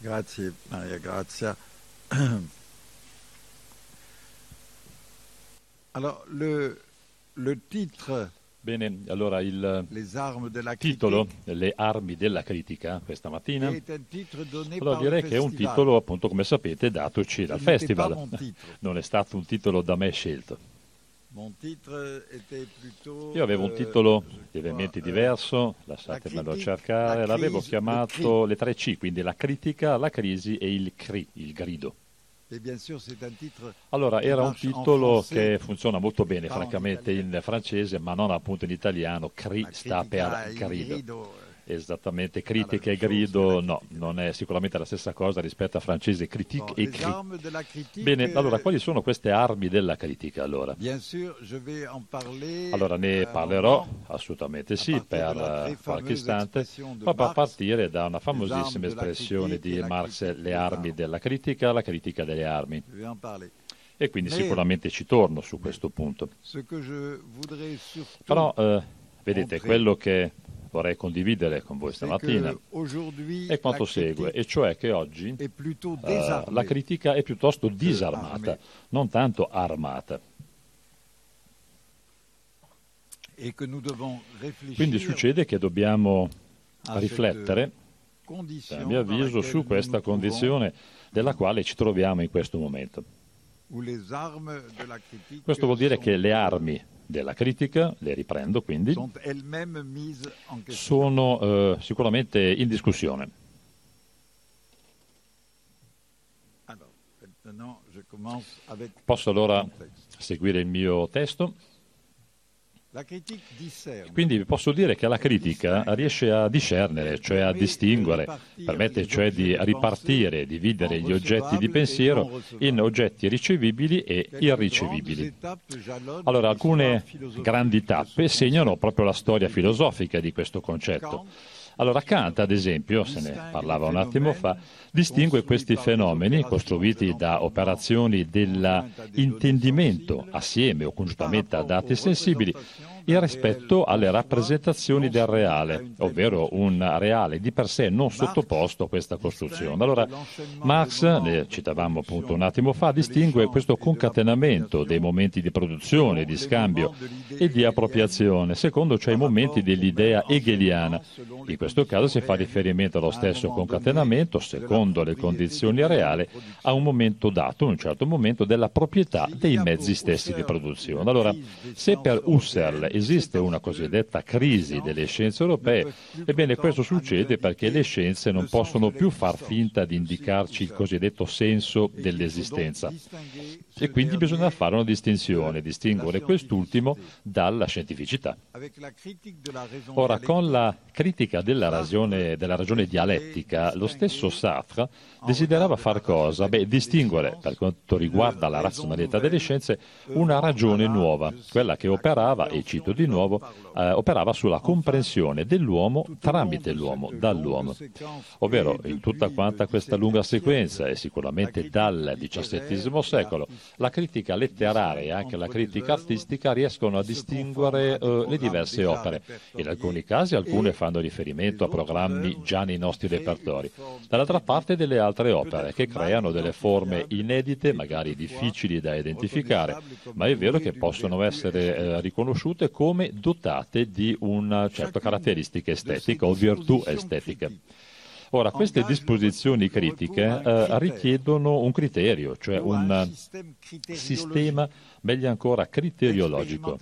Grazie Maria Grazia. Alors, le, le titre Bene, allora il la titolo, Le armi della critica, questa mattina, allora direi che è un titolo, appunto, come sapete, datoci dal festival. Non è stato un titolo da me scelto. Io avevo un euh, titolo lievemente euh, diverso, lasciatemelo cercare, la l'avevo chiamato le tre C, quindi la critica, la crisi e il cri, il grido. Allora, era un titolo che funziona molto bene, francamente, in francese, ma non appunto in italiano. Cri sta per grido. Esattamente, critica e grido, no, non è sicuramente la stessa cosa rispetto a francese critique bon, e critique, Bene, allora quali sono queste armi della critica allora? Allora ne euh, parlerò, en- assolutamente sì, per eh, qualche istante, proprio a partire da una famosissima espressione di Marx, le armi della critica, la critica delle armi. E quindi sicuramente ci torno su questo punto. Però, eh, vedete, quello che vorrei condividere con voi stamattina è quanto segue, e cioè che oggi désarmée. la critica è piuttosto disarmata, non tanto armata. Quindi succede che dobbiamo riflettere, a mio avviso, su questa condizione della quale ci troviamo in questo momento. Questo vuol dire che le armi della critica, le riprendo quindi, sono eh, sicuramente in discussione. Posso allora seguire il mio testo? Quindi vi posso dire che la critica riesce a discernere, cioè a distinguere, permette cioè di ripartire, dividere gli oggetti di pensiero in oggetti ricevibili e irricevibili. Allora, alcune grandi tappe segnano proprio la storia filosofica di questo concetto. Allora, Kant, ad esempio, se ne parlava un attimo fa, distingue questi fenomeni costruiti da operazioni dell'intendimento assieme o congiuntamente a dati sensibili in rispetto alle rappresentazioni del reale, ovvero un reale di per sé non sottoposto a questa costruzione. Allora, Marx, ne citavamo appunto un attimo fa, distingue questo concatenamento dei momenti di produzione, di scambio e di appropriazione, secondo cioè i momenti dell'idea hegeliana. In questo caso si fa riferimento allo stesso concatenamento, secondo le condizioni reali, a un momento dato, un certo momento, della proprietà dei mezzi stessi di produzione. Allora, se per Husserl esiste una cosiddetta crisi delle scienze europee, ebbene questo succede perché le scienze non possono più far finta di indicarci il cosiddetto senso dell'esistenza. E quindi bisogna fare una distinzione, distinguere quest'ultimo dalla scientificità. Ora, con la critica della ragione, della ragione dialettica, lo stesso Sartre desiderava far cosa? Beh, distinguere, per quanto riguarda la razionalità delle scienze, una ragione nuova, quella che operava, e cito di nuovo, eh, operava sulla comprensione dell'uomo tramite l'uomo, dall'uomo. Ovvero, in tutta quanta questa lunga sequenza, e sicuramente dal XVII secolo, la critica letteraria e anche la critica artistica riescono a distinguere eh, le diverse opere. In alcuni casi alcune fanno riferimento a programmi già nei nostri repertori, dall'altra parte delle altre opere che creano delle forme inedite, magari difficili da identificare, ma è vero che possono essere eh, riconosciute come dotate di una certa caratteristica estetica o virtù estetica. Ora, queste disposizioni critiche eh, richiedono un criterio, cioè un sistema, meglio ancora, criteriologico.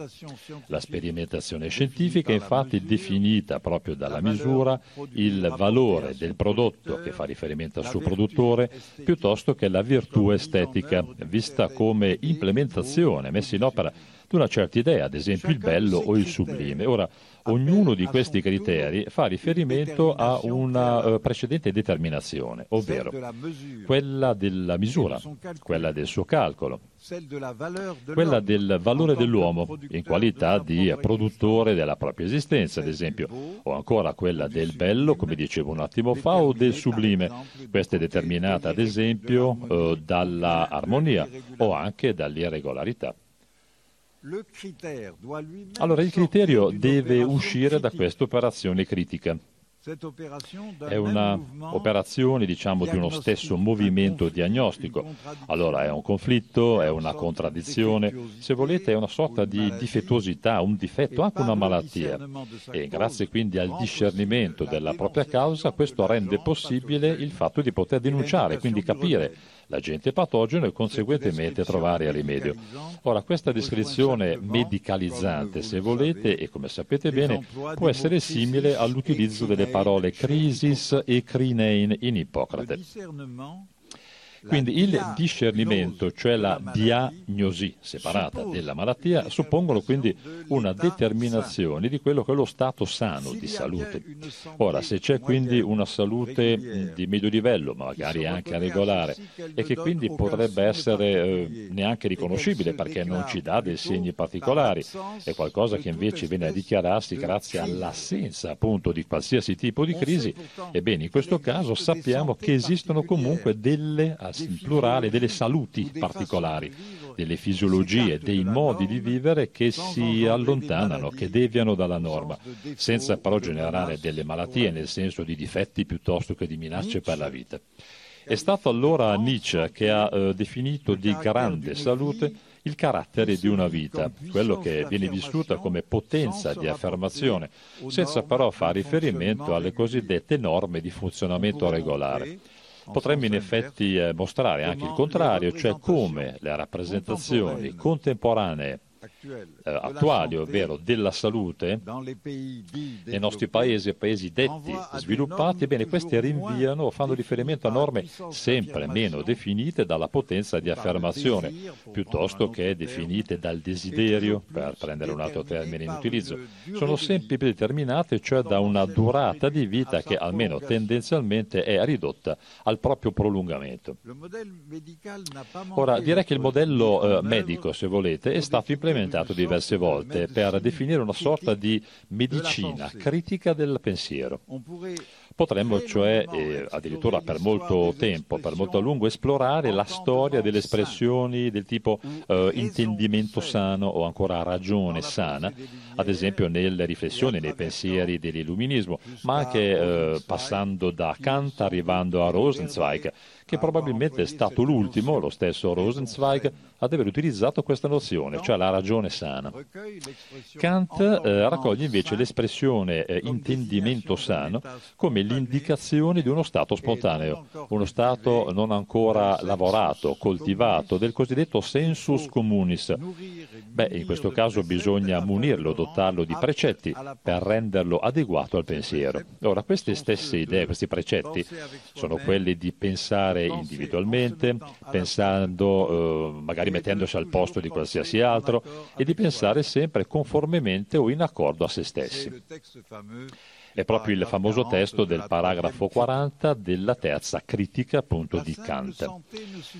La sperimentazione scientifica è infatti definita proprio dalla misura, il valore del prodotto che fa riferimento al suo produttore, piuttosto che la virtù estetica, vista come implementazione, messa in opera di una certa idea, ad esempio il bello o il sublime. Ora, ognuno di questi criteri fa riferimento a una uh, precedente determinazione, ovvero quella della misura, quella del suo calcolo, quella del valore dell'uomo in qualità di produttore della propria esistenza, ad esempio, o ancora quella del bello, come dicevo un attimo fa, o del sublime. Questa è determinata, ad esempio, uh, dalla armonia o anche dall'irregolarità. Allora il criterio deve uscire da questa operazione critica. È un'operazione diciamo, di uno stesso movimento diagnostico. Allora è un conflitto, è una contraddizione, se volete è una sorta di difettuosità, un difetto, anche una malattia. E grazie quindi al discernimento della propria causa, questo rende possibile il fatto di poter denunciare, quindi capire l'agente patogeno e conseguentemente trovare rimedio. Ora, questa descrizione medicalizzante, se volete, e come sapete bene, può essere simile all'utilizzo delle parole crisis e crinein in Ippocrate. Quindi il discernimento, cioè la diagnosi separata della malattia, suppongono quindi una determinazione di quello che è lo stato sano di salute. Ora, se c'è quindi una salute di medio livello, magari anche regolare, e che quindi potrebbe essere eh, neanche riconoscibile perché non ci dà dei segni particolari, è qualcosa che invece viene a dichiararsi grazie all'assenza appunto di qualsiasi tipo di crisi, ebbene in questo caso sappiamo che esistono comunque delle in plurale delle saluti particolari, delle fisiologie, dei modi di vivere che si allontanano, che deviano dalla norma, senza però generare delle malattie nel senso di difetti piuttosto che di minacce per la vita. È stato allora Nietzsche che ha eh, definito di grande salute il carattere di una vita, quello che viene vissuta come potenza di affermazione, senza però fare riferimento alle cosiddette norme di funzionamento regolare. Potremmo in effetti eh, mostrare anche il contrario, cioè come le rappresentazioni contemporanee attuali, ovvero della salute, nei nostri paesi e paesi detti sviluppati, ebbene queste rinviano o fanno riferimento a norme sempre meno definite dalla potenza di affermazione, piuttosto che definite dal desiderio, per prendere un altro termine in utilizzo. Sono sempre determinate, cioè da una durata di vita che almeno tendenzialmente è ridotta al proprio prolungamento. Ora, direi che il modello eh, medico, se volete, è stato implementato implementato diverse volte per definire una sorta di medicina critica del pensiero. Potremmo cioè, eh, addirittura per molto tempo, per molto a lungo, esplorare la storia delle espressioni del tipo eh, intendimento sano o ancora ragione sana, ad esempio nelle riflessioni, nei pensieri dell'illuminismo, ma anche eh, passando da Kant arrivando a Rosenzweig, che probabilmente è stato l'ultimo, lo stesso Rosenzweig, ad aver utilizzato questa nozione, cioè la ragione sana. Kant eh, raccoglie invece l'espressione eh, intendimento sano come l'indicazione di uno stato spontaneo, uno stato non ancora lavorato, coltivato, del cosiddetto sensus communis. Beh, in questo caso bisogna munirlo, dotarlo di precetti per renderlo adeguato al pensiero. Ora, queste stesse idee, questi precetti, sono quelli di pensare pensare individualmente, pensando, eh, magari mettendosi al posto di qualsiasi altro, e di pensare sempre conformemente o in accordo a se stessi. È proprio il famoso testo del paragrafo 40 della terza critica appunto di Kant.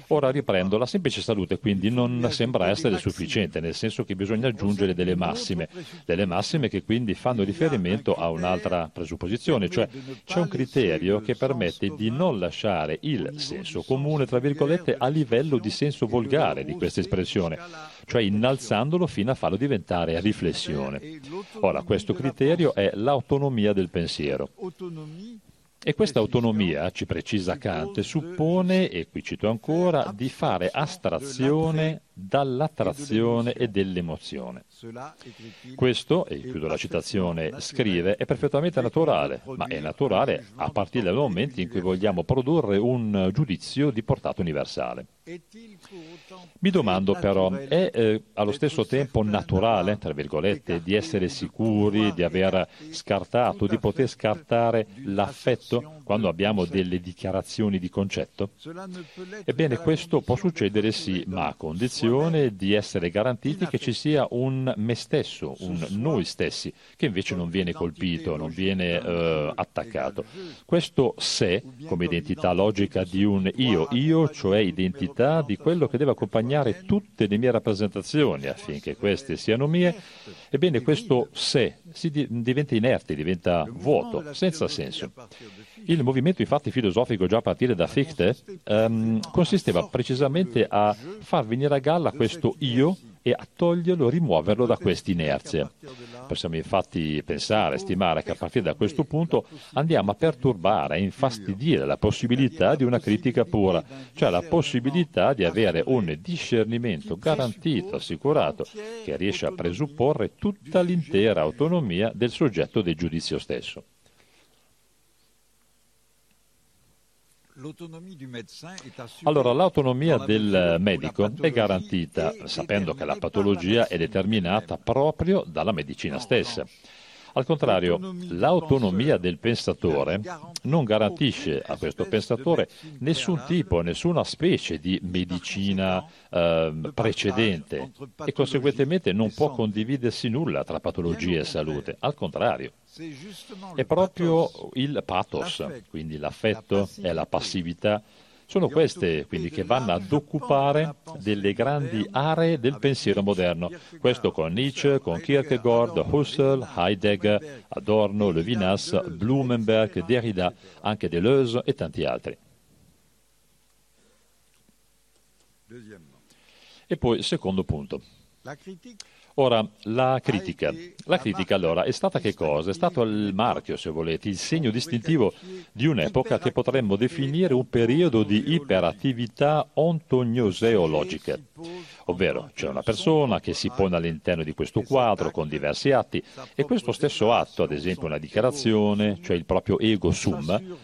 Ora riprendo, la semplice salute quindi non sembra essere sufficiente, nel senso che bisogna aggiungere delle massime, delle massime che quindi fanno riferimento a un'altra presupposizione, cioè c'è un criterio che permette di non lasciare il senso comune, tra virgolette, a livello di senso volgare di questa espressione, cioè innalzandolo fino a farlo diventare riflessione. Ora, questo criterio è l'autonomia del pensiero. E questa autonomia, ci precisa Kant, suppone, e qui cito ancora, di fare astrazione dall'attrazione e dell'emozione. Questo, e chiudo la citazione, scrive, è perfettamente naturale, ma è naturale a partire dal momento in cui vogliamo produrre un giudizio di portata universale. Mi domando però, è eh, allo stesso tempo naturale, tra virgolette, di essere sicuri di aver scartato, di poter scartare l'affetto quando abbiamo delle dichiarazioni di concetto? Ebbene, questo può succedere sì, ma a condizione di essere garantiti che ci sia un me stesso, un noi stessi, che invece non viene colpito, non viene eh, attaccato. Questo se, come identità logica di un io, io, cioè identità di quello che deve accompagnare tutte le mie rappresentazioni affinché queste siano mie, ebbene questo si diventa inerte, diventa vuoto, senza senso. Il movimento infatti filosofico già a partire da Fichte ehm, consisteva precisamente a far venire a galla questo io e a toglierlo, rimuoverlo da questa inerzia. possiamo infatti pensare, stimare che a partire da questo punto andiamo a perturbare, a infastidire la possibilità di una critica pura, cioè la possibilità di avere un discernimento garantito, assicurato, che riesce a presupporre tutta l'intera autonomia del soggetto del giudizio stesso. Allora, l'autonomia del medico è garantita sapendo che la patologia è determinata proprio dalla medicina stessa. Al contrario, l'autonomia del pensatore non garantisce a questo pensatore nessun tipo, nessuna specie di medicina eh, precedente e conseguentemente non può condividersi nulla tra patologia e salute. Al contrario, è proprio il pathos, quindi l'affetto e la passività sono queste quindi che vanno ad occupare delle grandi aree del pensiero moderno. Questo con Nietzsche, con Kierkegaard, Husserl, Heidegger, Adorno, Levinas, Blumenberg, Derrida, anche Deleuze e tanti altri. E poi, secondo punto. Ora, la critica. La critica allora è stata che cosa? È stato il marchio, se volete, il segno distintivo di un'epoca che potremmo definire un periodo di iperattività ontognoseologica. Ovvero c'è una persona che si pone all'interno di questo quadro con diversi atti e questo stesso atto, ad esempio una dichiarazione, cioè il proprio ego sum,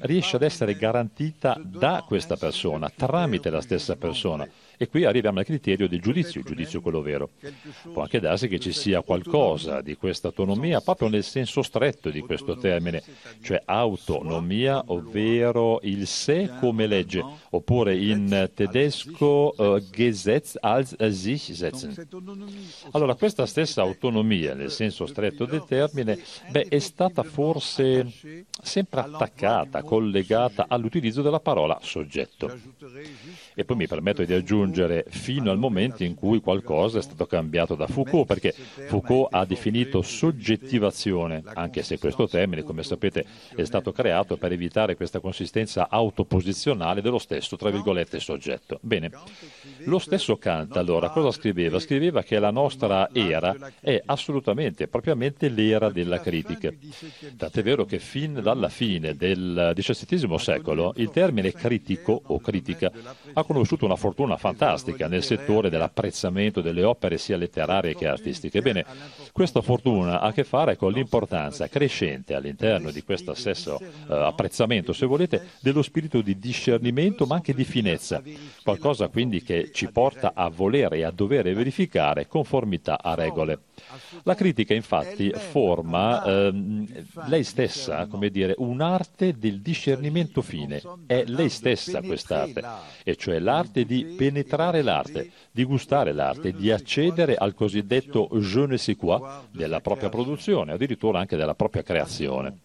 riesce ad essere garantita da questa persona, tramite la stessa persona. E qui arriviamo al criterio del giudizio, il giudizio quello vero. Può anche darsi che ci sia qualcosa di questa autonomia proprio nel senso stretto di questo termine, cioè autonomia, ovvero il sé come legge, oppure in tedesco uh, Gesetz als sich setzen. Allora questa stessa autonomia, nel senso stretto del termine, beh, è stata forse sempre attaccata, collegata all'utilizzo della parola soggetto. E poi mi permetto di aggiungere fino al momento in cui qualcosa è stato cambiato da Foucault, perché Foucault ha definito soggettivazione, anche se questo termine, come sapete, è stato creato per evitare questa consistenza autoposizionale dello stesso, tra virgolette, soggetto. Bene, lo stesso Kant allora cosa scriveva? Scriveva che la nostra era è assolutamente, propriamente l'era della critica. Tant'è vero che fin dalla fine del XVII secolo il termine critico o critica ha conosciuto una fortuna fantastica nel settore dell'apprezzamento delle opere sia letterarie che artistiche. Bene, questa fortuna ha a che fare con l'importanza crescente all'interno di questo stesso uh, apprezzamento, se volete, dello spirito di discernimento ma anche di finezza, qualcosa quindi che ci porta a volere e a dover verificare conformità a regole. La critica infatti forma ehm, lei stessa, come dire, un'arte del discernimento fine, è lei stessa quest'arte, e cioè l'arte di penetrare l'arte, di gustare l'arte, di accedere al cosiddetto je ne sais quoi della propria produzione, addirittura anche della propria creazione.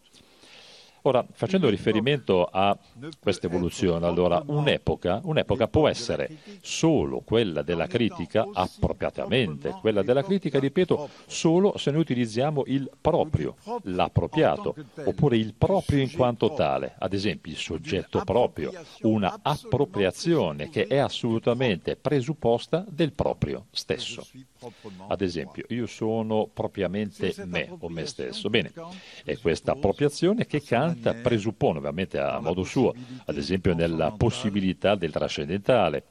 Ora, facendo riferimento a questa evoluzione, allora un'epoca, un'epoca, può essere solo quella della critica appropriatamente, quella della critica, ripeto, solo se noi utilizziamo il proprio, l'appropriato, oppure il proprio in quanto tale, ad esempio il soggetto proprio, una appropriazione che è assolutamente presupposta del proprio stesso. Ad esempio, io sono propriamente me o me stesso. Bene, è questa appropriazione che Kant presuppone, ovviamente a modo suo, ad esempio nella possibilità del trascendentale.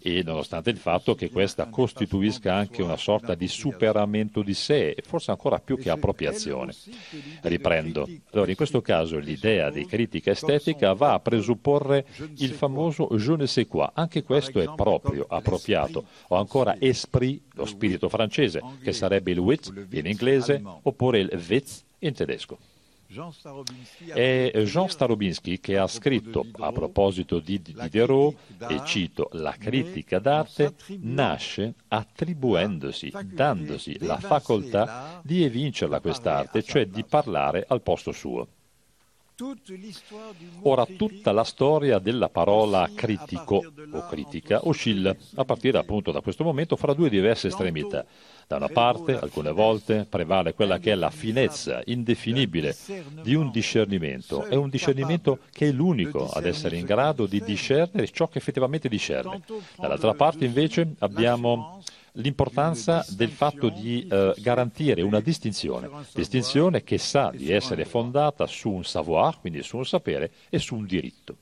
e nonostante il fatto che questa costituisca anche una sorta di superamento di sé, e forse ancora più che appropriazione. Riprendo. Allora, in questo caso l'idea di critica estetica va a presupporre il famoso je ne sais quoi, anche questo è proprio, appropriato, o ancora esprit lo spirito francese, che sarebbe il wit in inglese oppure il witz in tedesco. È Jean Starobinski che ha scritto a proposito di Diderot, e cito, la critica d'arte nasce attribuendosi, dandosi la facoltà di evincerla quest'arte, cioè di parlare al posto suo. Ora tutta la storia della parola critico o critica oscilla a partire appunto da questo momento fra due diverse estremità. Da una parte, alcune volte, prevale quella che è la finezza indefinibile di un discernimento. È un discernimento che è l'unico ad essere in grado di discernere ciò che effettivamente discerne. Dall'altra parte, invece, abbiamo l'importanza del fatto di eh, garantire una distinzione, distinzione che sa di essere fondata su un savoir, quindi su un sapere, e su un diritto.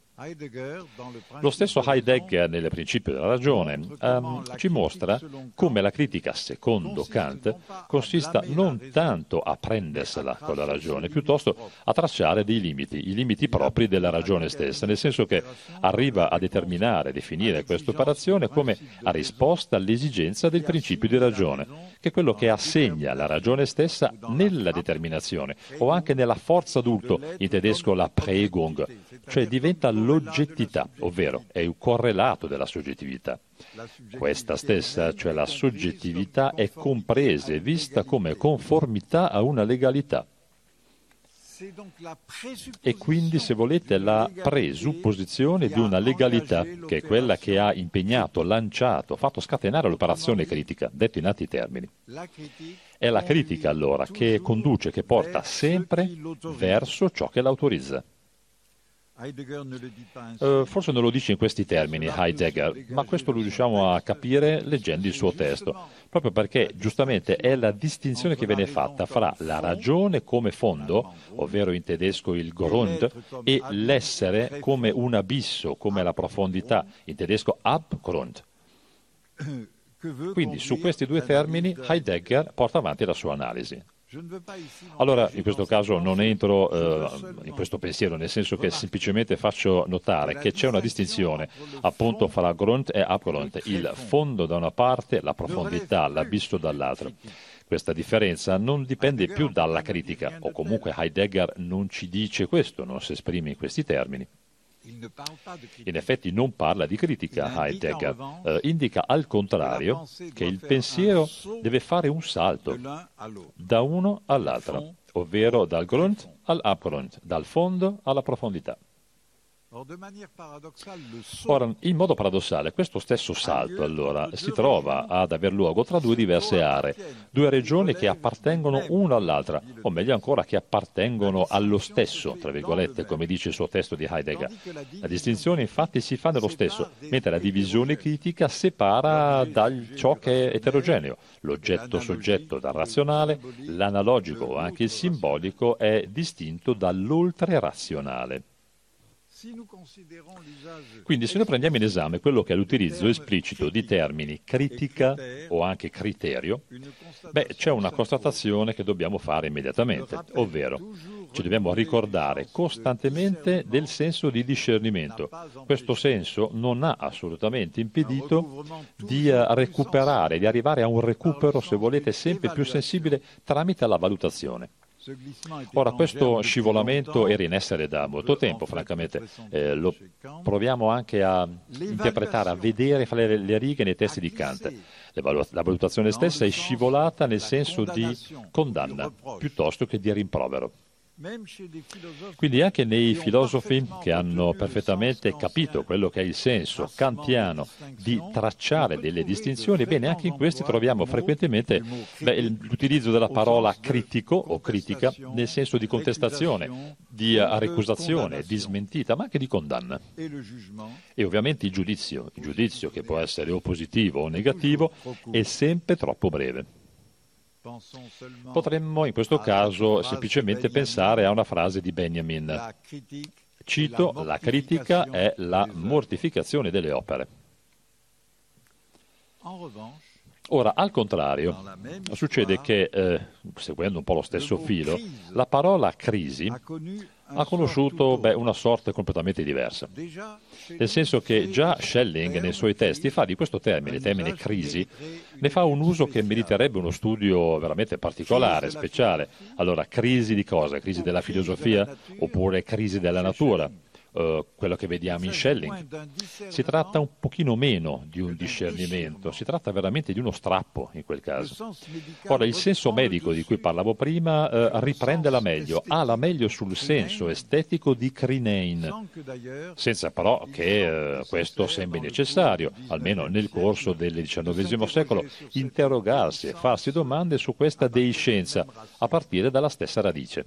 Lo stesso Heidegger nel principio della ragione ehm, ci mostra come la critica, secondo Kant, consista non tanto a prendersela con la ragione, piuttosto a tracciare dei limiti, i limiti propri della ragione stessa, nel senso che arriva a determinare, definire questa operazione come a risposta all'esigenza del principio di ragione, che è quello che assegna la ragione stessa nella determinazione o anche nella forza d'urto, in tedesco la Prägung, cioè diventa l'oggettità, ovvero è il correlato della soggettività. Questa stessa, cioè la soggettività, è compresa e vista come conformità a una legalità. E quindi, se volete, la presupposizione di una legalità, che è quella che ha impegnato, lanciato, fatto scatenare l'operazione critica, detto in altri termini. È la critica allora che conduce, che porta sempre verso ciò che l'autorizza. Uh, forse non lo dice in questi termini Heidegger, ma questo lo riusciamo a capire leggendo il suo testo, proprio perché giustamente è la distinzione che viene fatta fra la ragione come fondo, ovvero in tedesco il Grund, e l'essere come un abisso, come la profondità, in tedesco Abgrund. Quindi su questi due termini Heidegger porta avanti la sua analisi. Allora, in questo caso non entro eh, in questo pensiero, nel senso che semplicemente faccio notare che c'è una distinzione appunto fra Grund e Abgrund, il fondo da una parte, la profondità, l'abisso dall'altra. Questa differenza non dipende più dalla critica, o comunque Heidegger non ci dice questo, non si esprime in questi termini. In effetti non parla di critica Heidegger, eh, indica al contrario che il pensiero deve fare un salto da uno all'altro, ovvero dal Grund all'Abgrund, dal fondo alla profondità. Ora, in modo paradossale, questo stesso salto allora si trova ad aver luogo tra due diverse aree, due regioni che appartengono una all'altra, o meglio ancora che appartengono allo stesso, tra virgolette, come dice il suo testo di Heidegger. La distinzione infatti si fa nello stesso, mentre la divisione critica separa da ciò che è eterogeneo, l'oggetto-soggetto dal razionale, l'analogico o anche il simbolico è distinto dall'oltre-razionale. Quindi se noi prendiamo in esame quello che è l'utilizzo esplicito di termini critica o anche criterio, beh, c'è una constatazione che dobbiamo fare immediatamente, ovvero ci dobbiamo ricordare costantemente del senso di discernimento. Questo senso non ha assolutamente impedito di eh, recuperare, di arrivare a un recupero, se volete, sempre più sensibile tramite la valutazione. Ora, questo scivolamento era in essere da molto tempo, francamente, eh, lo proviamo anche a interpretare, a vedere fra le, le righe nei testi di Kant. La valutazione stessa è scivolata nel senso di condanna piuttosto che di rimprovero. Quindi anche nei filosofi che hanno perfettamente capito quello che è il senso kantiano di tracciare delle distinzioni, bene, anche in questi troviamo frequentemente beh, l'utilizzo della parola critico o critica nel senso di contestazione, di recusazione, di smentita, ma anche di condanna. E ovviamente il giudizio, il giudizio che può essere o positivo o negativo, è sempre troppo breve. Potremmo in questo caso semplicemente pensare a una frase di Benjamin. Cito, la critica è la mortificazione delle opere. Ora, al contrario, succede che, eh, seguendo un po' lo stesso filo, la parola crisi ha conosciuto beh, una sorte completamente diversa. Nel senso che già Schelling nei suoi testi fa di questo termine, termine crisi, ne fa un uso che meriterebbe uno studio veramente particolare, speciale. Allora, crisi di cosa? Crisi della filosofia oppure crisi della natura? Uh, quello che vediamo in Schelling. Si tratta un pochino meno di un discernimento, si tratta veramente di uno strappo in quel caso. Ora, il senso medico di cui parlavo prima uh, riprende la meglio, ha la meglio sul senso estetico di Crinein, senza però che uh, questo sembri necessario, almeno nel corso del XIX secolo, interrogarsi e farsi domande su questa deiscenza, a partire dalla stessa radice.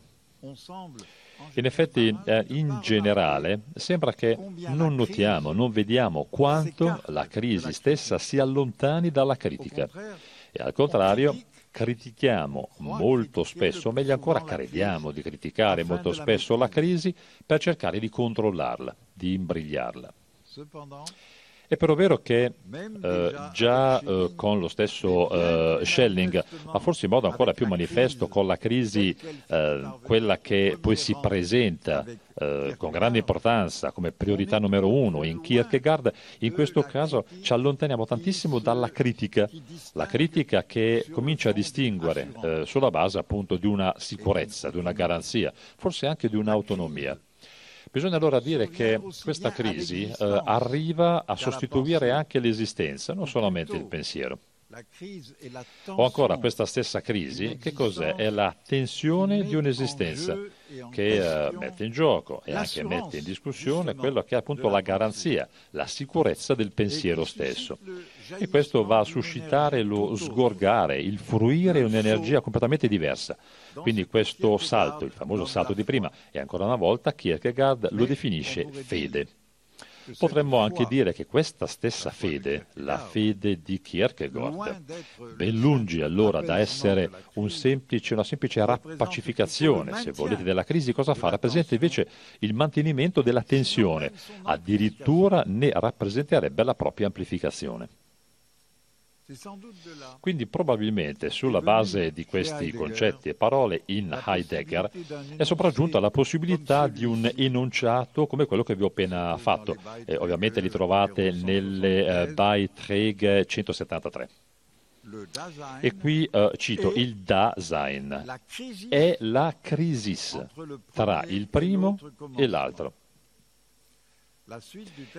In effetti, eh, in generale, sembra che non notiamo, non vediamo quanto la crisi stessa si allontani dalla critica. E al contrario, critichiamo molto spesso, o meglio ancora crediamo di criticare molto spesso la crisi per cercare di controllarla, di imbrigliarla. È però vero che eh, già eh, con lo stesso eh, Schelling, ma forse in modo ancora più manifesto con la crisi, eh, quella che poi si presenta eh, con grande importanza come priorità numero uno in Kierkegaard, in questo caso ci allontaniamo tantissimo dalla critica, la critica che comincia a distinguere eh, sulla base appunto di una sicurezza, di una garanzia, forse anche di un'autonomia. Bisogna allora dire che questa crisi eh, arriva a sostituire anche l'esistenza, non solamente il pensiero. O ancora questa stessa crisi, che cos'è? È la tensione di un'esistenza che eh, mette in gioco e anche mette in discussione quello che è appunto la garanzia, la sicurezza del pensiero stesso. E questo va a suscitare lo sgorgare, il fruire un'energia completamente diversa. Quindi questo salto, il famoso salto di prima, e ancora una volta Kierkegaard lo definisce fede. Potremmo anche dire che questa stessa fede, la fede di Kierkegaard, ben lungi allora da essere un semplice, una semplice rappacificazione, se volete, della crisi, cosa fa? Rappresenta invece il mantenimento della tensione, addirittura ne rappresenterebbe la propria amplificazione. Quindi probabilmente sulla base di questi concetti e parole in Heidegger è sopraggiunta la possibilità di un enunciato come quello che vi ho appena fatto. Eh, ovviamente li trovate nelle eh, Beiträge 173. E qui eh, cito il Dasein, è la crisis tra il primo e l'altro.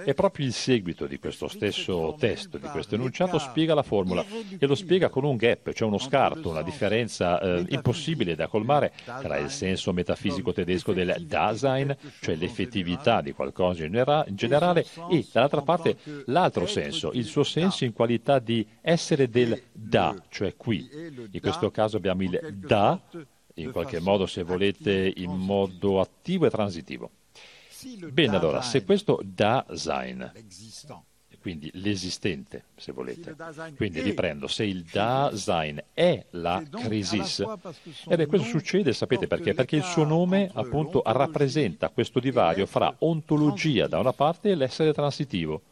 E proprio il seguito di questo stesso testo, di questo enunciato, spiega la formula e lo spiega con un gap, cioè uno scarto, una differenza eh, impossibile da colmare tra il senso metafisico tedesco del Dasein, cioè l'effettività di qualcosa in, genera- in generale, e dall'altra parte l'altro senso, il suo senso in qualità di essere del da, cioè qui. In questo caso abbiamo il da, in qualche modo, se volete, in modo attivo e transitivo. Bene, allora, se questo Dasein, quindi l'esistente, se volete, quindi riprendo, se il Dasein è la crisis, e beh, questo succede, sapete perché? Perché il suo nome, appunto, rappresenta questo divario fra ontologia da una parte e l'essere transitivo.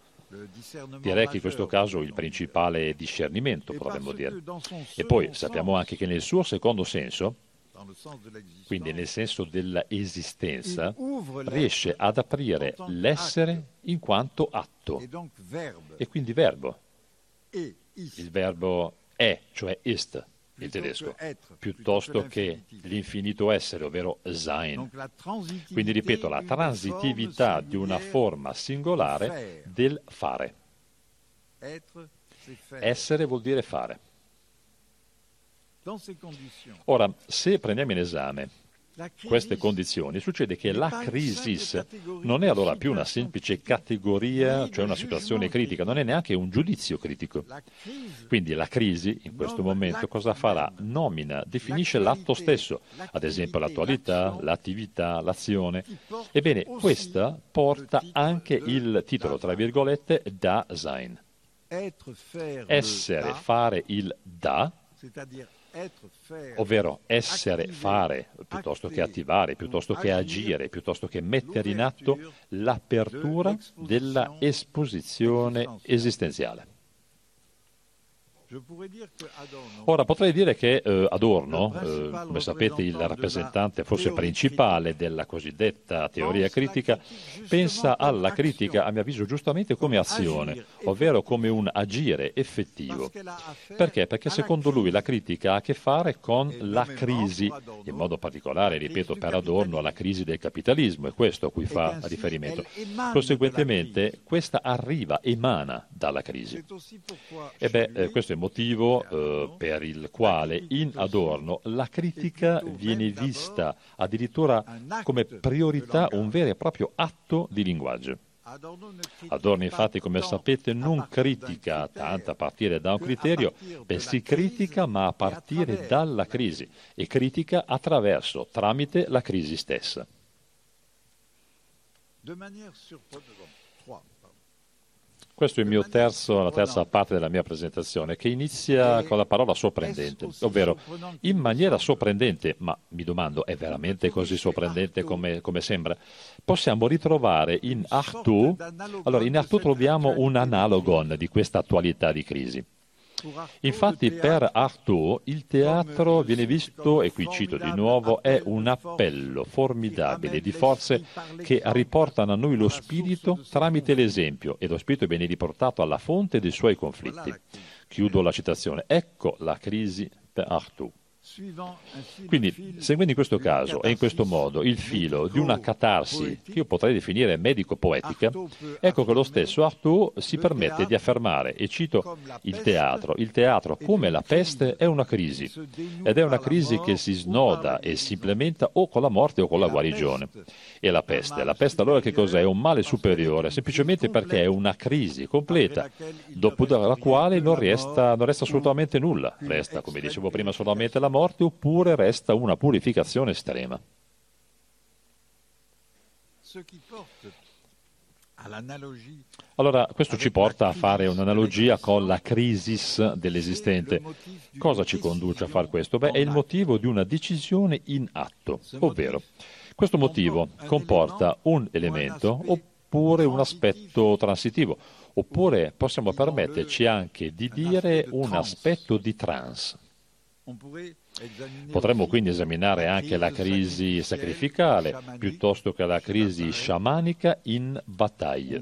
Direi che in questo caso il principale discernimento, potremmo dire. E poi sappiamo anche che nel suo secondo senso, quindi nel senso dell'esistenza, riesce ad aprire l'essere in quanto atto. E quindi verbo. Il verbo è, cioè ist, in tedesco, piuttosto che l'infinito. essere, ovvero sein. Quindi ripeto, la transitività di una forma singolare del fare. Essere vuol dire fare. Ora, se prendiamo in esame queste condizioni, succede che la crisi non è allora più una semplice categoria, cioè una situazione critica, non è neanche un giudizio critico. Quindi la crisi in questo momento cosa farà? Nomina, definisce l'atto stesso, ad esempio l'attualità, l'attività, l'azione. Ebbene, questa porta anche il titolo, tra virgolette, da sein. Essere, fare il da, ovvero essere, fare, piuttosto che attivare, piuttosto che agire, piuttosto che mettere in atto l'apertura della esposizione esistenziale. Ora potrei dire che eh, Adorno, eh, come sapete il rappresentante forse principale della cosiddetta teoria critica, pensa alla critica, a mio avviso giustamente, come azione, ovvero come un agire effettivo. Perché? Perché secondo lui la critica ha a che fare con la crisi, in modo particolare, ripeto, per Adorno, alla crisi del capitalismo, è questo a cui fa riferimento. Conseguentemente questa arriva, emana dalla crisi. E beh, eh, questo è motivo eh, per il quale in Adorno la critica viene vista addirittura come priorità un vero e proprio atto di linguaggio. Adorno infatti, come sapete, non critica tanto a partire da un criterio, bensì critica ma a partire dalla crisi e critica attraverso, tramite la crisi stessa. Questo è il mio terzo, la terza parte della mia presentazione, che inizia con la parola sorprendente, ovvero in maniera sorprendente, ma mi domando, è veramente così sorprendente come, come sembra? Possiamo ritrovare in Artaud, allora in Artaud troviamo un analogon di questa attualità di crisi. Infatti per Artaud il teatro viene visto, e qui cito di nuovo, è un appello formidabile di forze che riportano a noi lo spirito tramite l'esempio e lo spirito viene riportato alla fonte dei suoi conflitti. Chiudo la citazione. Ecco la crisi per Artaud. Quindi, seguendo in questo caso e in questo modo il filo di una catarsi che io potrei definire medico-poetica, ecco che lo stesso Artaud si permette di affermare, e cito il teatro, il teatro come la peste è una crisi, ed è una crisi che si snoda e si implementa o con la morte o con la guarigione. E la peste, la peste allora che cos'è? È un male superiore, semplicemente perché è una crisi completa, dopo la quale non resta, non resta assolutamente nulla, resta, come dicevo prima, solamente la morte morte oppure resta una purificazione estrema. Allora, questo ci porta a fare un'analogia con la crisi dell'esistente. Cosa ci conduce a fare questo? Beh, è il motivo di una decisione in atto, ovvero questo motivo comporta un elemento oppure un aspetto transitivo, oppure possiamo permetterci anche di dire un aspetto di trans. Potremmo quindi esaminare anche la crisi sacrificale piuttosto che la crisi sciamanica in battaglia.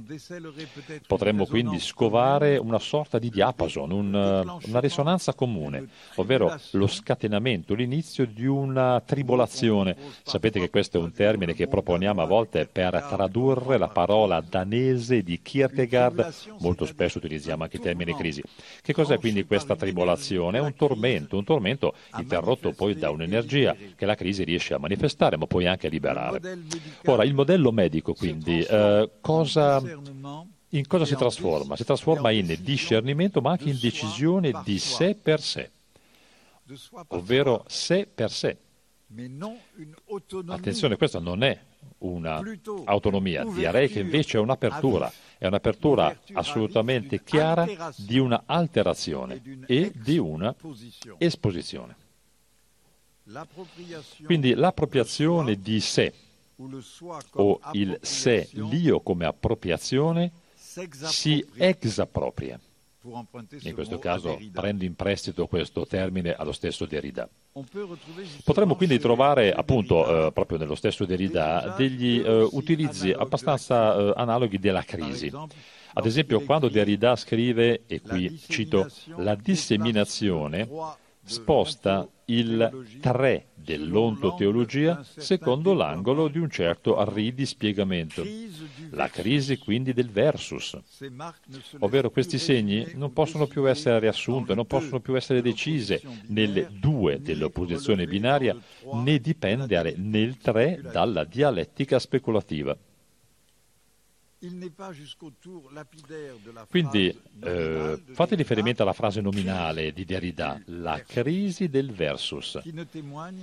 Potremmo quindi scovare una sorta di diapason, un, una risonanza comune, ovvero lo scatenamento, l'inizio di una tribolazione. Sapete che questo è un termine che proponiamo a volte per tradurre la parola danese di Kierkegaard, molto spesso utilizziamo anche il termine crisi. Che cos'è quindi questa tribolazione? È un tormento, un tormento interrotto interrotto poi da un'energia che la crisi riesce a manifestare, ma poi anche a liberare. Ora, il modello medico, quindi, eh, cosa, in cosa si trasforma? Si trasforma in discernimento, ma anche in decisione di sé per sé, ovvero sé per sé. Attenzione, questa non è un'autonomia, direi che invece è un'apertura, è un'apertura assolutamente chiara di una alterazione e di una esposizione. Quindi l'appropriazione di sé o il sé, l'io come appropriazione, si exapropria. In questo caso prendo in prestito questo termine allo stesso Derrida. Potremmo quindi trovare, appunto, eh, proprio nello stesso Derrida, degli eh, utilizzi abbastanza eh, analoghi della crisi. Ad esempio, quando Derrida scrive, e qui cito, la disseminazione sposta il 3 dell'ontoteologia secondo l'angolo di un certo ridispiegamento, la crisi quindi del versus, ovvero questi segni non possono più essere riassunte, non possono più essere decise nelle due dell'opposizione binaria, né dipendere nel 3 dalla dialettica speculativa. Quindi eh, fate riferimento alla frase nominale di Derrida, la crisi del versus.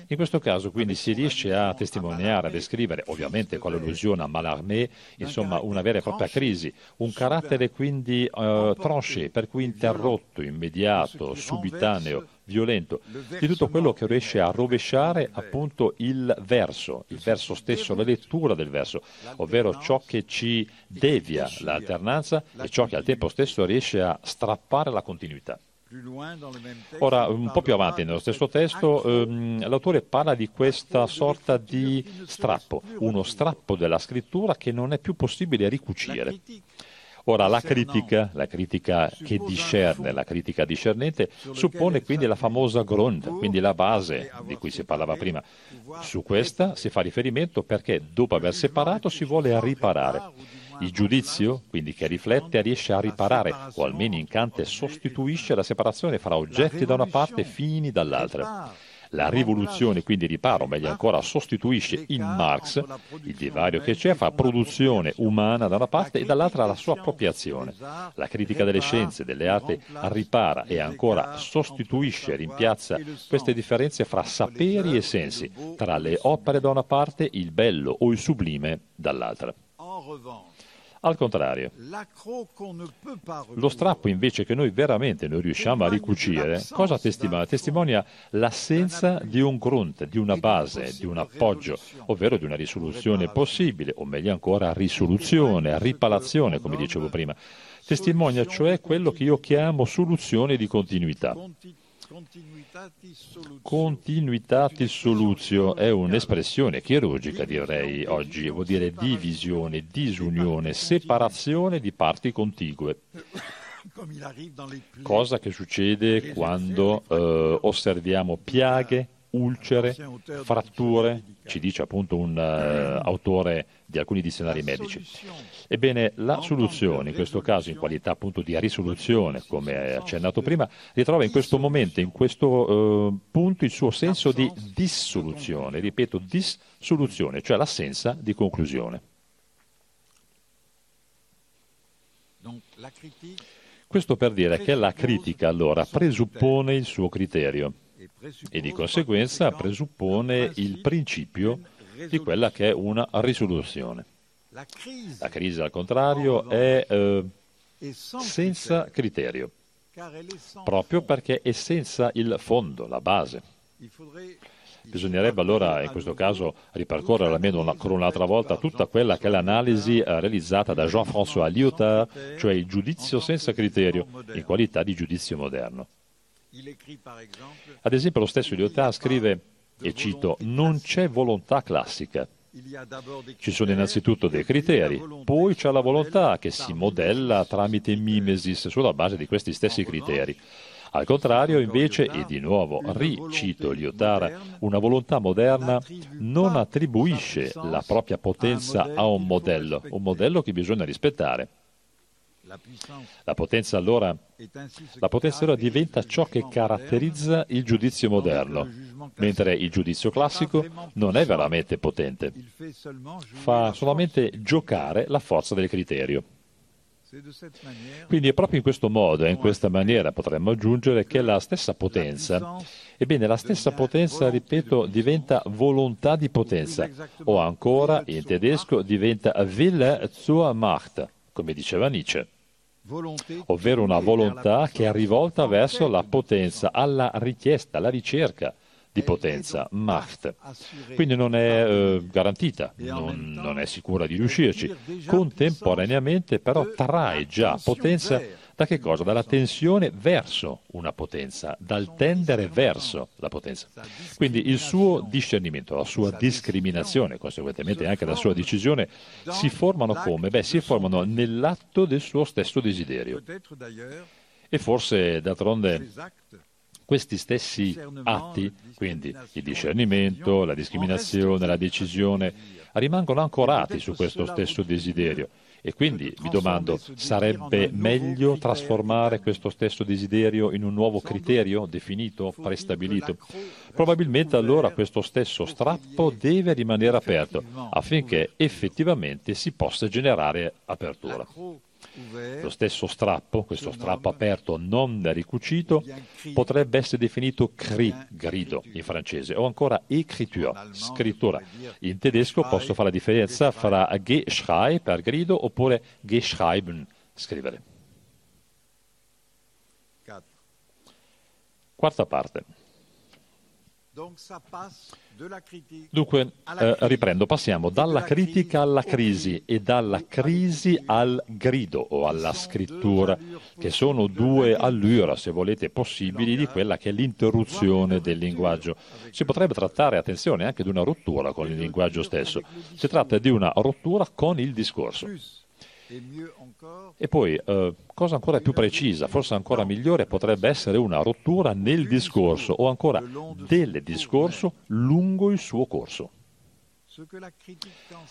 In questo caso quindi si riesce a testimoniare, a descrivere, ovviamente con l'allusione a Mallarmé, insomma una vera e propria crisi, un carattere quindi eh, tranché, per cui interrotto, immediato, subitaneo, violento, di tutto quello che riesce a rovesciare appunto il verso, il verso stesso, la lettura del verso, ovvero ciò che ci devia l'alternanza e ciò che al tempo stesso riesce a strappare la continuità. Ora, un po' più avanti nello stesso testo, ehm, l'autore parla di questa sorta di strappo, uno strappo della scrittura che non è più possibile ricucire. Ora, la critica, la critica che discerne, la critica discernente, suppone quindi la famosa grund, quindi la base di cui si parlava prima. Su questa si fa riferimento perché dopo aver separato si vuole riparare. Il giudizio, quindi che riflette, riesce a riparare, o almeno in Kant sostituisce la separazione fra oggetti da una parte e fini dall'altra. La rivoluzione quindi ripara, o meglio ancora sostituisce in Marx il divario che c'è fra produzione umana da una parte e dall'altra la sua appropriazione. La critica delle scienze, delle arti ripara e ancora sostituisce, rimpiazza queste differenze fra saperi e sensi, tra le opere da una parte, il bello o il sublime dall'altra. Al contrario, lo strappo invece che noi veramente non riusciamo a ricucire, cosa testimonia? Testimonia l'assenza di un grunt, di una base, di un appoggio, ovvero di una risoluzione possibile, o meglio ancora risoluzione, ripalazione, come dicevo prima. Testimonia cioè quello che io chiamo soluzione di continuità. Continuitati soluzio è un'espressione chirurgica, direi oggi, vuol dire divisione, disunione, separazione di parti contigue. Cosa che succede quando eh, osserviamo piaghe, ulcere, fratture, ci dice appunto un uh, autore di alcuni dizionari medici. Ebbene, la soluzione, in questo caso in qualità appunto di risoluzione, come accennato prima, ritrova in questo momento, in questo uh, punto, il suo senso di dissoluzione, ripeto, dissoluzione, cioè l'assenza di conclusione. Questo per dire che la critica allora presuppone il suo criterio e di conseguenza presuppone il principio di quella che è una risoluzione. La crisi, al contrario, è eh, senza criterio, proprio perché è senza il fondo, la base. Bisognerebbe allora, in questo caso, ripercorrere almeno una, ancora un'altra volta tutta quella che è l'analisi eh, realizzata da Jean-François Lyotard, cioè il giudizio senza criterio, in qualità di giudizio moderno. Ad esempio lo stesso Lyotard scrive, e cito, non c'è volontà classica. Ci sono innanzitutto dei criteri, poi c'è la volontà che si modella tramite mimesis sulla base di questi stessi criteri. Al contrario, invece, e di nuovo ricito Lyotard, una volontà moderna non attribuisce la propria potenza a un modello, un modello che bisogna rispettare. La potenza allora, la potenza allora diventa ciò che caratterizza il giudizio moderno, mentre il giudizio classico non è veramente potente, fa solamente giocare la forza del criterio. Quindi è proprio in questo modo e in questa maniera potremmo aggiungere che la stessa potenza, ebbene la stessa potenza, ripeto, diventa volontà di potenza, o ancora in tedesco diventa Wille zur Macht, come diceva Nietzsche ovvero una volontà che è rivolta verso la potenza, alla richiesta, alla ricerca di potenza, Macht. Quindi non è eh, garantita, non, non è sicura di riuscirci. Contemporaneamente però trae già potenza da che cosa? Dalla tensione verso una potenza, dal tendere verso la potenza. Quindi il suo discernimento, la sua discriminazione, conseguentemente anche la sua decisione, si formano come? Beh, si formano nell'atto del suo stesso desiderio. E forse, d'altronde, questi stessi atti, quindi il discernimento, la discriminazione, la decisione, rimangono ancorati su questo stesso desiderio e quindi mi domando, sarebbe meglio trasformare questo stesso desiderio in un nuovo criterio definito, prestabilito? Probabilmente allora questo stesso strappo deve rimanere aperto affinché effettivamente si possa generare apertura. Lo stesso strappo, questo strappo aperto non ricucito, potrebbe essere definito cri, grido in francese, o ancora écriture, scrittura. In tedesco posso fare la differenza fra geschrei per grido oppure geschreiben, scrivere. Quarta parte. Dunque, eh, riprendo, passiamo dalla critica alla crisi e dalla crisi al grido o alla scrittura, che sono due allure, se volete, possibili di quella che è l'interruzione del linguaggio. Si potrebbe trattare, attenzione, anche di una rottura con il linguaggio stesso. Si tratta di una rottura con il discorso. E poi, eh, cosa ancora più precisa, forse ancora migliore, potrebbe essere una rottura nel discorso o ancora del discorso lungo il suo corso.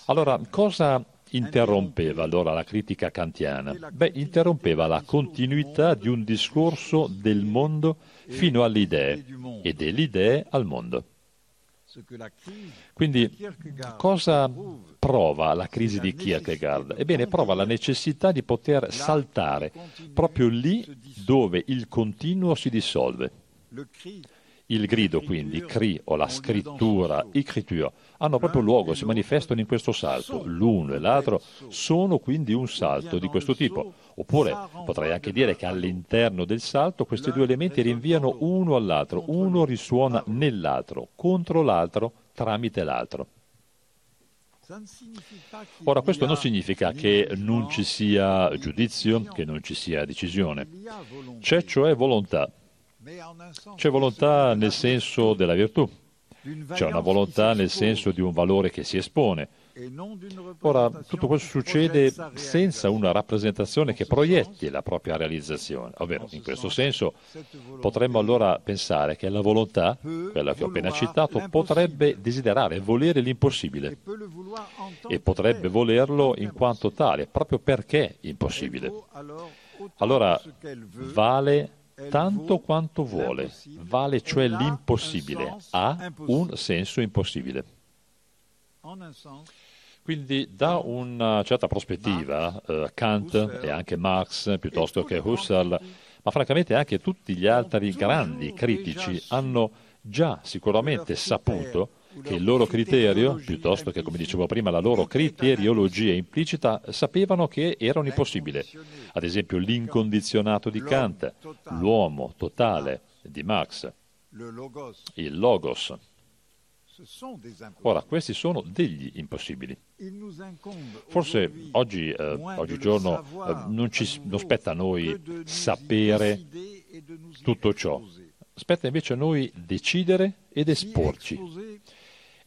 Allora, cosa interrompeva allora la critica kantiana? Beh, interrompeva la continuità di un discorso del mondo fino alle idee e delle idee al mondo. Quindi cosa prova la crisi di Kierkegaard? Ebbene, prova la necessità di poter saltare proprio lì dove il continuo si dissolve. Il grido, quindi, cri o la scrittura, écriture, hanno proprio luogo, si manifestano in questo salto. L'uno e l'altro sono quindi un salto di questo tipo. Oppure potrei anche dire che all'interno del salto questi due elementi rinviano uno all'altro, uno risuona nell'altro, contro l'altro, tramite l'altro. Ora, questo non significa che non ci sia giudizio, che non ci sia decisione. C'è cioè volontà. C'è volontà nel senso della virtù. C'è una volontà nel senso di un valore che si espone. Ora, tutto questo succede senza una rappresentazione che proietti la propria realizzazione. Ovvero, in questo senso, potremmo allora pensare che la volontà, quella che ho appena citato, potrebbe desiderare, volere l'impossibile. E potrebbe volerlo in quanto tale, proprio perché impossibile. Allora, vale tanto quanto vuole, vale cioè l'impossibile, ha un senso impossibile. Quindi da una certa prospettiva, eh, Kant e anche Marx, piuttosto che Husserl, ma francamente anche tutti gli altri grandi critici hanno già sicuramente saputo che il loro criterio, piuttosto che, come dicevo prima, la loro criteriologia implicita, sapevano che era un impossibile. Ad esempio l'incondizionato di Kant, l'uomo totale di Marx, il logos. Ora, questi sono degli impossibili. Forse oggi, eh, oggigiorno eh, non, ci, non spetta a noi sapere tutto ciò, spetta invece a noi decidere ed esporci.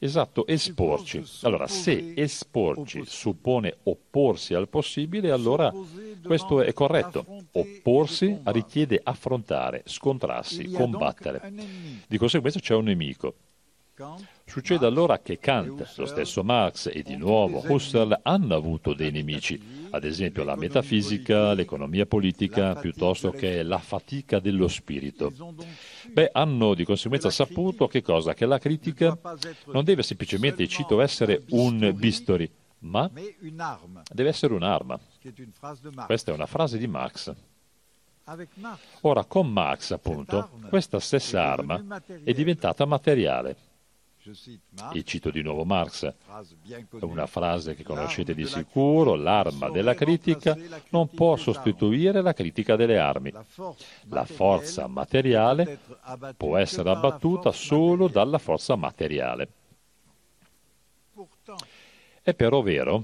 Esatto, esporci. Allora, se esporci suppone opporsi al possibile, allora questo è corretto. Opporsi richiede affrontare, scontrarsi, combattere. Di conseguenza c'è un nemico. Succede allora che Kant, lo stesso Marx e di nuovo Husserl hanno avuto dei nemici, ad esempio la metafisica, l'economia politica, piuttosto che la fatica dello spirito. Beh, hanno di conseguenza saputo che cosa? Che la critica non deve semplicemente, cito, essere un bisturi, ma deve essere un'arma. Questa è una frase di Marx. Ora, con Marx, appunto, questa stessa arma è diventata materiale. E cito di nuovo Marx, una frase che conoscete di sicuro, l'arma della critica non può sostituire la critica delle armi. La forza materiale può essere abbattuta solo dalla forza materiale. È però vero,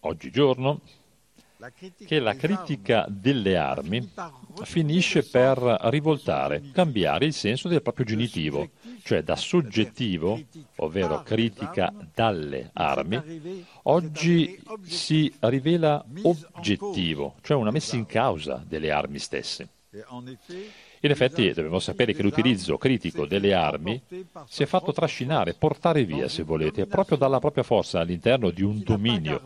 oggigiorno, che la critica delle armi finisce per rivoltare, cambiare il senso del proprio genitivo, cioè da soggettivo, ovvero critica dalle armi, oggi si rivela oggettivo, cioè una messa in causa delle armi stesse. In effetti dobbiamo sapere che l'utilizzo critico delle armi si è fatto trascinare, portare via, se volete, proprio dalla propria forza all'interno di un dominio,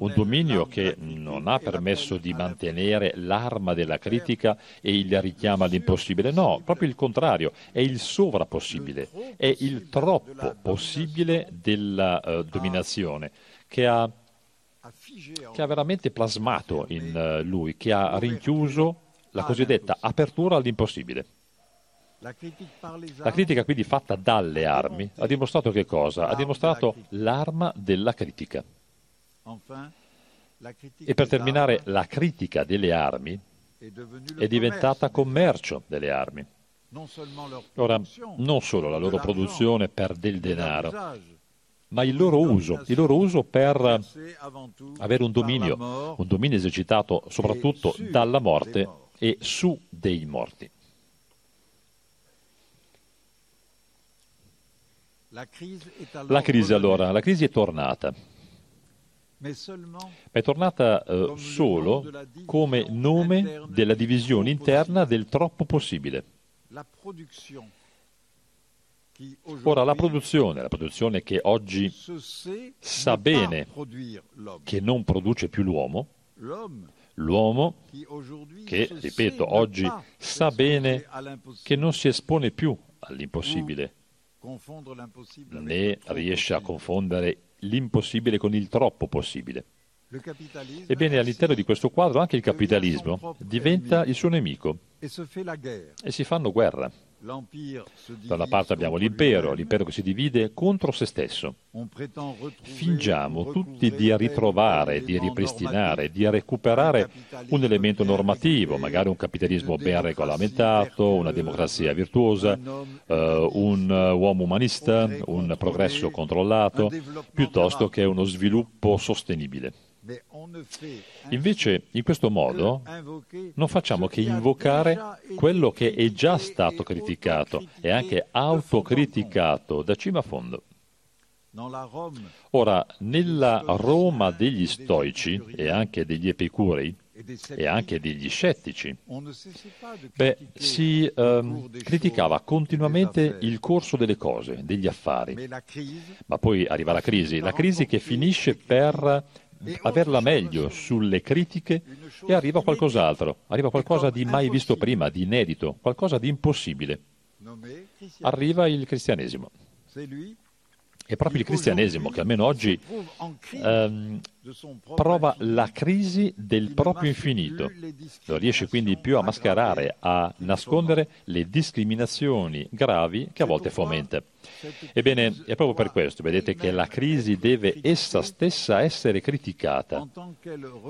un dominio che non ha permesso di mantenere l'arma della critica e il richiamo all'impossibile, no, proprio il contrario, è il sovrapossibile, è il troppo possibile della uh, dominazione che ha, che ha veramente plasmato in uh, lui, che ha rinchiuso la cosiddetta apertura all'impossibile. La critica quindi fatta dalle armi ha dimostrato che cosa? Ha dimostrato l'arma della critica. E per terminare, la critica delle armi è diventata commercio delle armi. Ora, non solo la loro produzione per del denaro, ma il loro uso, il loro uso per avere un dominio, un dominio esercitato soprattutto dalla morte e su dei morti. La crisi allora, la crisi è tornata, ma è tornata eh, solo come nome della divisione interna del troppo possibile. Ora la produzione, la produzione che oggi sa bene che non produce più l'uomo, L'uomo che, ripeto, oggi sa bene che non si espone più all'impossibile, né riesce a confondere l'impossibile con il troppo possibile. Ebbene, all'interno di questo quadro anche il capitalismo diventa il suo nemico e si fanno guerra. Da una parte abbiamo l'impero, l'impero che si divide contro se stesso. Fingiamo tutti di ritrovare, di ripristinare, di recuperare un elemento normativo, magari un capitalismo ben regolamentato, una democrazia virtuosa, eh, un uomo umanista, un progresso controllato, piuttosto che uno sviluppo sostenibile. Invece, in questo modo, non facciamo che invocare quello che è già stato criticato e anche autocriticato da cima a fondo. Ora, nella Roma degli stoici e anche degli epicurei e anche degli scettici, beh, si ehm, criticava continuamente il corso delle cose, degli affari. Ma poi arriva la crisi, la crisi che finisce per averla meglio sulle critiche e arriva qualcos'altro, arriva qualcosa di mai visto prima, di inedito, qualcosa di impossibile. Arriva il cristianesimo. È proprio il cristianesimo che almeno oggi ehm, prova la crisi del proprio infinito. Non riesce quindi più a mascherare, a nascondere le discriminazioni gravi che a volte fomenta. Ebbene, è proprio per questo, vedete, che la crisi deve essa stessa essere criticata,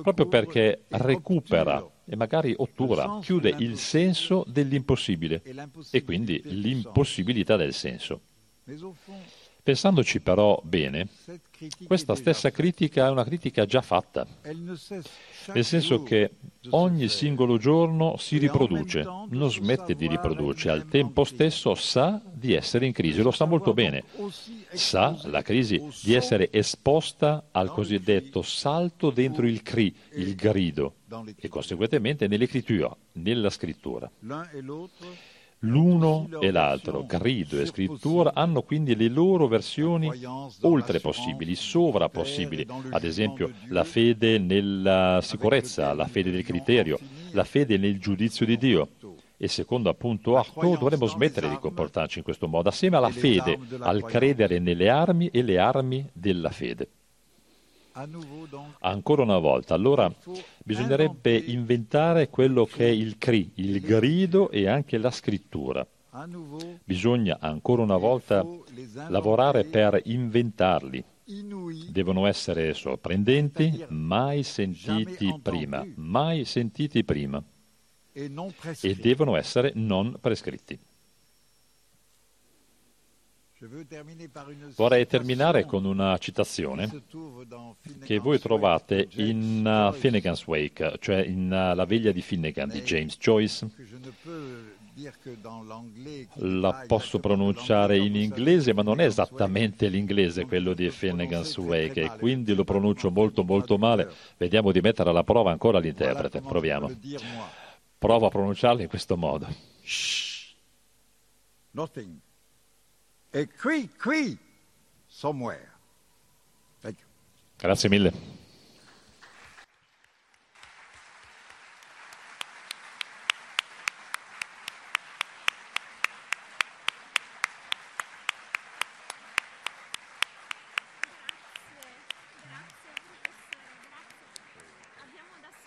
proprio perché recupera e magari ottura, chiude il senso dell'impossibile e quindi l'impossibilità del senso. Pensandoci però bene, questa stessa critica è una critica già fatta, nel senso che ogni singolo giorno si riproduce, non smette di riprodurci, al tempo stesso sa di essere in crisi, lo sa molto bene, sa la crisi di essere esposta al cosiddetto salto dentro il cri, il grido, e conseguentemente nella scrittura. L'uno e l'altro, grido e scrittura, hanno quindi le loro versioni oltre possibili, sovra ad esempio la fede nella sicurezza, la fede del criterio, la fede nel giudizio di Dio. E secondo appunto Artaud dovremmo smettere di comportarci in questo modo, assieme alla fede, al credere nelle armi e le armi della fede. Ancora una volta, allora bisognerebbe inventare quello che è il cri, il grido e anche la scrittura. Bisogna ancora una volta lavorare per inventarli. Devono essere sorprendenti, mai sentiti prima, mai sentiti prima. E devono essere non prescritti. Vorrei terminare con una citazione che voi trovate in uh, Finnegan's Wake, cioè in uh, La veglia di Finnegan di James Joyce. La posso pronunciare in inglese, ma non è esattamente l'inglese quello di Finnegan's Wake, e quindi lo pronuncio molto molto male. Vediamo di mettere alla prova ancora l'interprete. Proviamo. Provo a pronunciarlo in questo modo. Shh. Nothing a qui, qui, somewhere. Grazie mille.